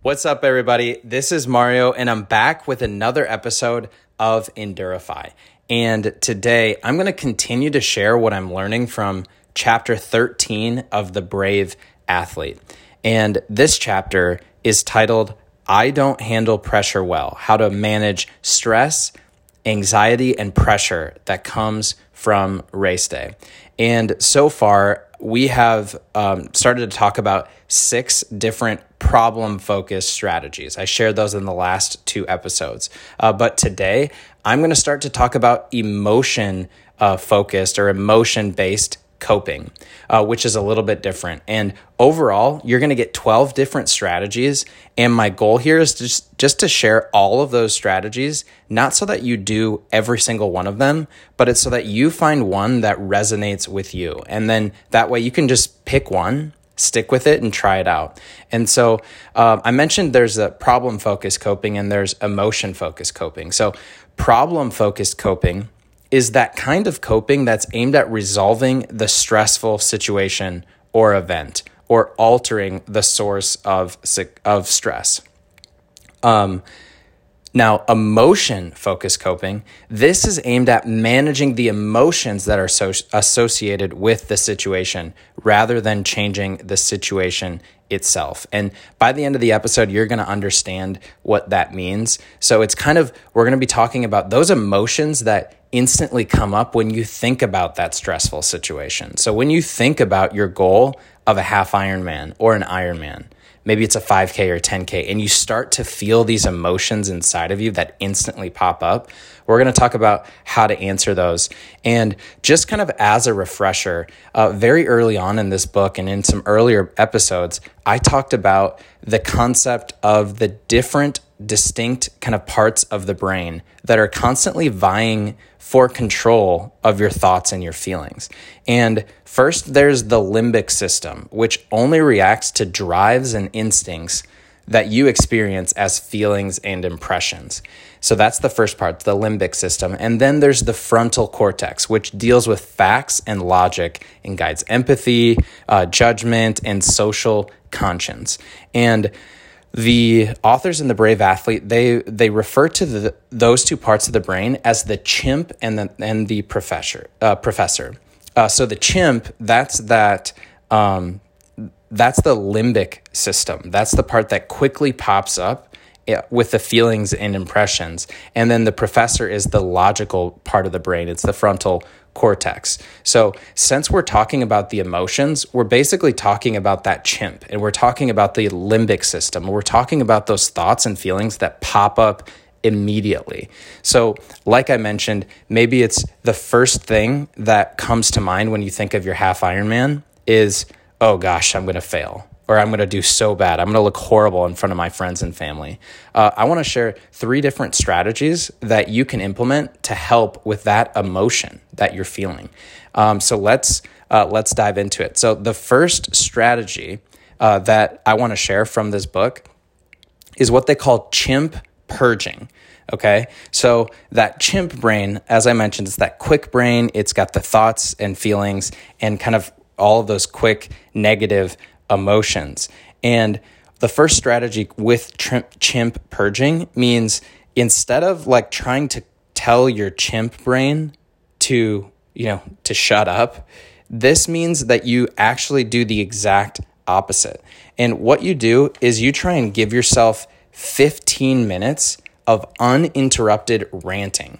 What's up, everybody? This is Mario, and I'm back with another episode of Endurify. And today I'm going to continue to share what I'm learning from chapter 13 of The Brave Athlete. And this chapter is titled, I Don't Handle Pressure Well How to Manage Stress, Anxiety, and Pressure That Comes from Race Day. And so far, we have um, started to talk about six different problem focused strategies. I shared those in the last two episodes. Uh, but today, I'm going to start to talk about emotion uh, focused or emotion based coping, uh, which is a little bit different. And overall, you're going to get 12 different strategies. And my goal here is just, just to share all of those strategies, not so that you do every single one of them, but it's so that you find one that resonates with you. And then that way you can just pick one. Stick with it and try it out. And so uh, I mentioned there's a problem focused coping and there's emotion focused coping. So, problem focused coping is that kind of coping that's aimed at resolving the stressful situation or event or altering the source of, of stress. Um, now, emotion focused coping, this is aimed at managing the emotions that are so associated with the situation rather than changing the situation itself. And by the end of the episode, you're going to understand what that means. So it's kind of, we're going to be talking about those emotions that instantly come up when you think about that stressful situation. So when you think about your goal of a half Ironman or an Ironman, maybe it's a 5K or 10K, and you start to feel these emotions inside of you that instantly pop up, we're going to talk about how to answer those. And just kind of as a refresher, uh, very early on in this book and in some earlier episodes, I talked about the concept of the different distinct kind of parts of the brain that are constantly vying for control of your thoughts and your feelings. And first, there's the limbic system, which only reacts to drives and instincts that you experience as feelings and impressions. So that's the first part, the limbic system. And then there's the frontal cortex, which deals with facts and logic and guides empathy, uh, judgment, and social conscience. And the authors in the brave athlete they they refer to the, those two parts of the brain as the chimp and the and the professor uh, professor. Uh, so the chimp that's that um, that's the limbic system. That's the part that quickly pops up with the feelings and impressions. And then the professor is the logical part of the brain. It's the frontal cortex. So, since we're talking about the emotions, we're basically talking about that chimp and we're talking about the limbic system. We're talking about those thoughts and feelings that pop up immediately. So, like I mentioned, maybe it's the first thing that comes to mind when you think of your half Ironman is, oh gosh, I'm going to fail or I'm going to do so bad. I'm going to look horrible in front of my friends and family. Uh, I want to share three different strategies that you can implement to help with that emotion that you're feeling. Um, so let's uh, let's dive into it. So the first strategy uh, that I want to share from this book is what they call chimp purging. Okay. So that chimp brain, as I mentioned, it's that quick brain. It's got the thoughts and feelings and kind of all of those quick negative emotions. And the first strategy with chimp purging means instead of like trying to tell your chimp brain to, you know, to shut up, this means that you actually do the exact opposite. And what you do is you try and give yourself 15 minutes of uninterrupted ranting.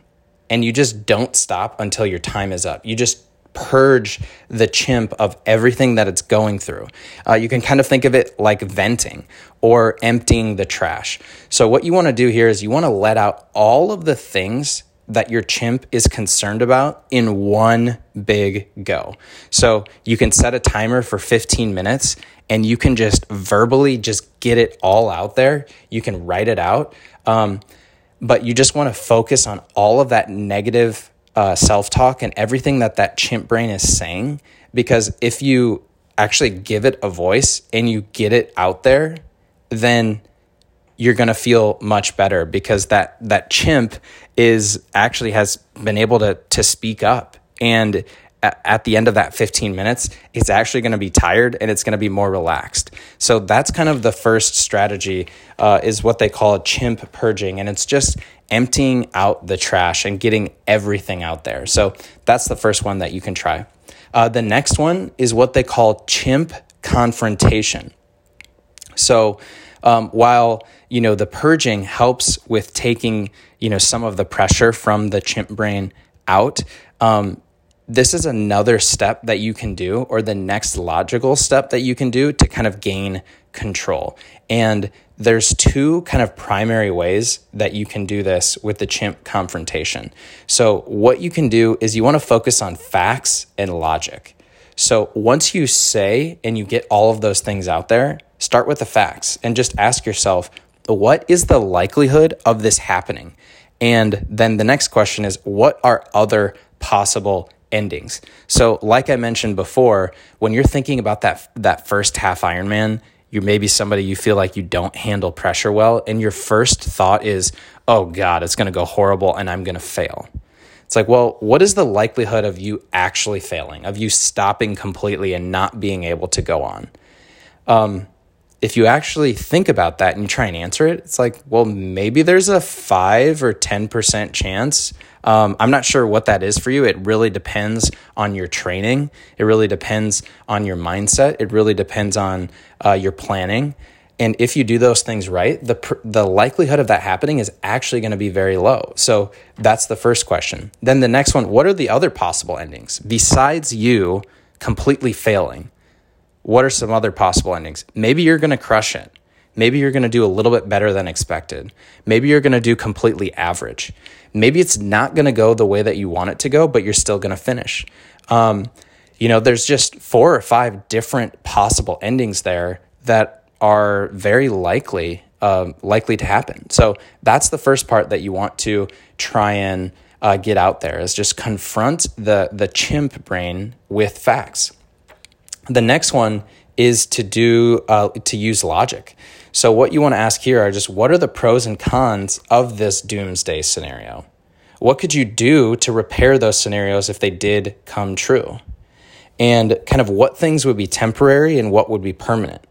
And you just don't stop until your time is up. You just purge the chimp of everything that it's going through. Uh, you can kind of think of it like venting or emptying the trash. So, what you want to do here is you want to let out all of the things that your chimp is concerned about in one big go. So, you can set a timer for 15 minutes and you can just verbally just get it all out there. You can write it out. Um, but you just want to focus on all of that negative uh, self talk and everything that that chimp brain is saying. Because if you actually give it a voice and you get it out there, then you're going to feel much better because that that chimp is actually has been able to to speak up and at the end of that 15 minutes, it's actually going to be tired and it's going to be more relaxed. So that's kind of the first strategy uh, is what they call a chimp purging. And it's just emptying out the trash and getting everything out there. So that's the first one that you can try. Uh, the next one is what they call chimp confrontation. So um, while you know the purging helps with taking you know some of the pressure from the chimp brain out, um, this is another step that you can do, or the next logical step that you can do to kind of gain control. And there's two kind of primary ways that you can do this with the chimp confrontation. So, what you can do is you want to focus on facts and logic. So, once you say and you get all of those things out there, start with the facts and just ask yourself, what is the likelihood of this happening? And then the next question is, what are other possible endings. So, like I mentioned before, when you're thinking about that that first half Ironman, you may be somebody you feel like you don't handle pressure well, and your first thought is, "Oh God, it's going to go horrible, and I'm going to fail." It's like, well, what is the likelihood of you actually failing, of you stopping completely and not being able to go on? Um, if you actually think about that and you try and answer it, it's like, well, maybe there's a five or 10% chance. Um, I'm not sure what that is for you. It really depends on your training. It really depends on your mindset. It really depends on uh, your planning. And if you do those things right, the, the likelihood of that happening is actually going to be very low. So that's the first question. Then the next one what are the other possible endings besides you completely failing? What are some other possible endings? Maybe you're going to crush it. Maybe you're going to do a little bit better than expected. Maybe you're going to do completely average. Maybe it's not going to go the way that you want it to go, but you're still going to finish. Um, you know, there's just four or five different possible endings there that are very likely um, likely to happen. So that's the first part that you want to try and uh, get out there is just confront the the chimp brain with facts. The next one is to do uh, to use logic. So what you want to ask here are just what are the pros and cons of this doomsday scenario? What could you do to repair those scenarios if they did come true? And kind of what things would be temporary and what would be permanent?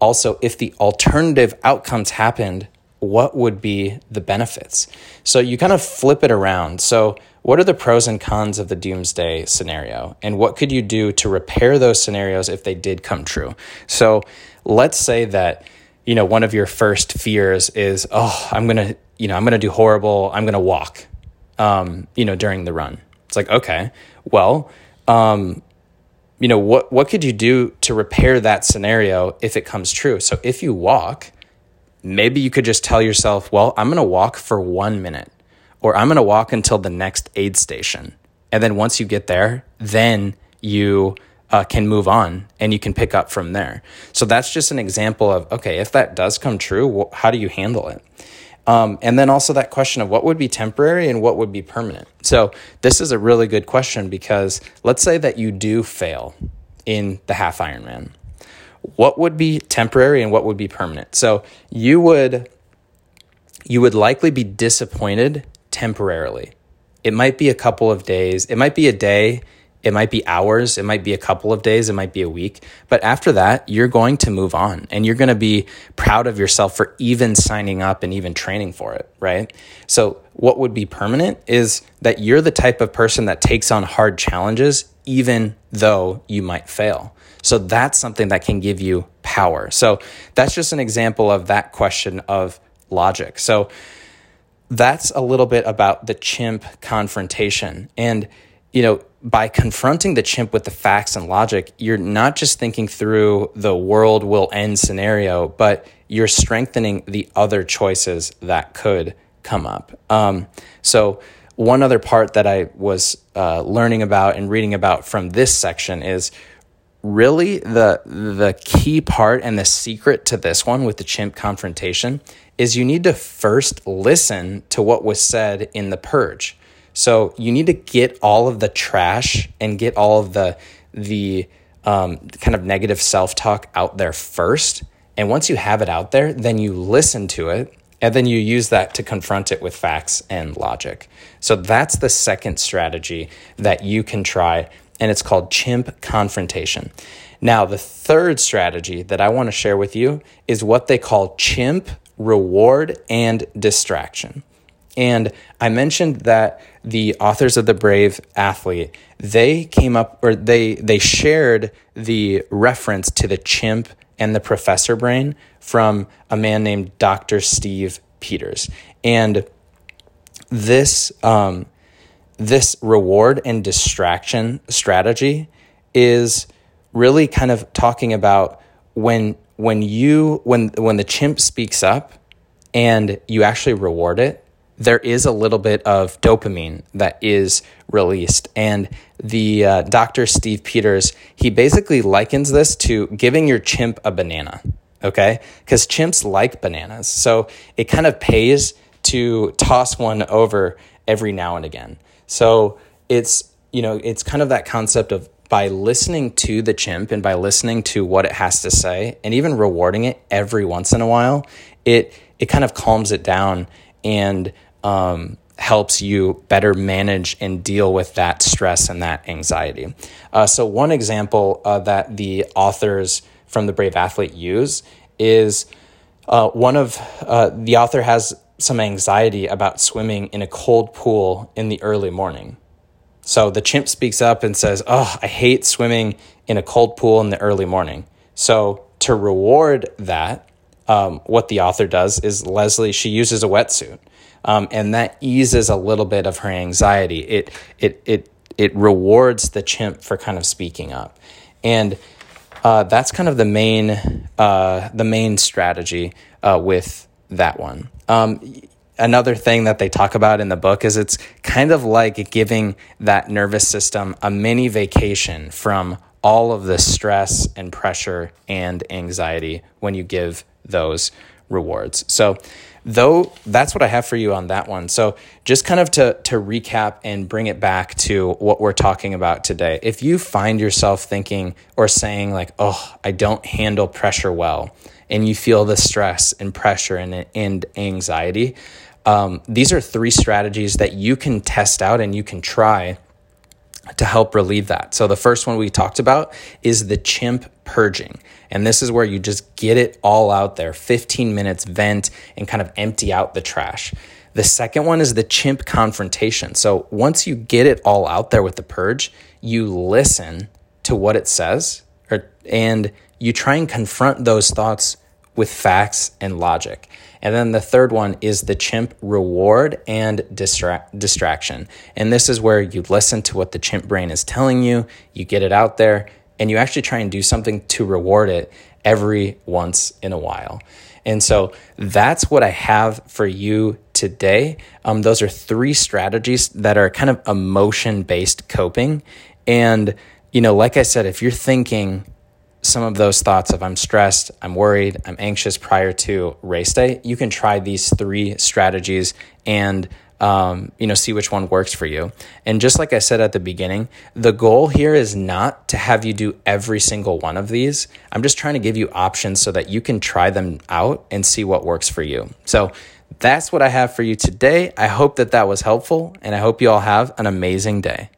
Also, if the alternative outcomes happened, what would be the benefits? So you kind of flip it around. So what are the pros and cons of the doomsday scenario? And what could you do to repair those scenarios if they did come true? So let's say that, you know, one of your first fears is, oh, I'm going to, you know, I'm going to do horrible. I'm going to walk, um, you know, during the run. It's like, okay, well, um, you know, what, what could you do to repair that scenario if it comes true? So if you walk, maybe you could just tell yourself, well, I'm going to walk for one minute or I'm going to walk until the next aid station. And then once you get there, then you uh, can move on and you can pick up from there. So that's just an example of okay, if that does come true, how do you handle it? Um, and then also that question of what would be temporary and what would be permanent. So this is a really good question because let's say that you do fail in the half Ironman. What would be temporary and what would be permanent? So you would you would likely be disappointed temporarily. It might be a couple of days, it might be a day, it might be hours, it might be a couple of days, it might be a week. But after that, you're going to move on and you're going to be proud of yourself for even signing up and even training for it, right? So, what would be permanent is that you're the type of person that takes on hard challenges even though you might fail. So, that's something that can give you power. So, that's just an example of that question of logic. So, that's a little bit about the chimp confrontation. And, you know, by confronting the chimp with the facts and logic, you're not just thinking through the world will end scenario, but you're strengthening the other choices that could come up. Um, so, one other part that I was uh, learning about and reading about from this section is really the the key part and the secret to this one with the chimp confrontation is you need to first listen to what was said in the purge. So you need to get all of the trash and get all of the the um, kind of negative self talk out there first. And once you have it out there, then you listen to it and then you use that to confront it with facts and logic. So that's the second strategy that you can try and it's called chimp confrontation. Now, the third strategy that I want to share with you is what they call chimp reward and distraction. And I mentioned that the authors of the Brave Athlete, they came up or they they shared the reference to the chimp and the professor brain from a man named Dr. Steve Peters. And this um, this reward and distraction strategy is really kind of talking about when when you when when the chimp speaks up and you actually reward it there is a little bit of dopamine that is released. And the uh, dr steve peters he basically likens this to giving your chimp a banana okay? Because chimps like bananas. So it kind of pays to toss one over every now and again. So it's you know it's kind of that concept of by listening to the chimp and by listening to what it has to say and even rewarding it every once in a while, it it kind of calms it down and um, helps you better manage and deal with that stress and that anxiety. Uh, so one example uh, that the authors from the Brave Athlete use is uh, one of uh, the author has some anxiety about swimming in a cold pool in the early morning. So the chimp speaks up and says, Oh, I hate swimming in a cold pool in the early morning. So to reward that, um, what the author does is Lesley, she uses a wetsuit. Um, and that eases a little bit of her anxiety. It, it, it, it rewards the chimp for kind of speaking up. And uh, that's kind of the main, uh, the main strategy uh, with that one. Um, another thing that they talk about in the book is it's kind of like giving that nervous system a mini vacation from all of the stress and pressure and anxiety when you give those rewards. So, though that's what I have for you on that one. So, just kind of to to recap and bring it back to what we're talking about today. If you find yourself thinking or saying like, "Oh, I don't handle pressure well," and you feel the stress and pressure and, and anxiety, um, these are three strategies that you can test out and you can try to help relieve that. So, the first one we talked about is the chimp purging. And this is where you just get it all out there 15 minutes, vent, and kind of empty out the trash. The second one is the chimp confrontation. So, once you get it all out there with the purge, you listen to what it says or, and you try and confront those thoughts with facts and logic. And then the third one is the chimp reward and distra- distraction. And this is where you listen to what the chimp brain is telling you, you get it out there, and you actually try and do something to reward it every once in a while. And so that's what I have for you today. Um, those are three strategies that are kind of emotion based coping. And, you know, like I said, if you're thinking, some of those thoughts of I'm stressed, I'm worried, I'm anxious prior to race day, you can try these three strategies and um, you know see which one works for you. And just like I said at the beginning, the goal here is not to have you do every single one of these. I'm just trying to give you options so that you can try them out and see what works for you. So that's what I have for you today. I hope that that was helpful, and I hope you all have an amazing day.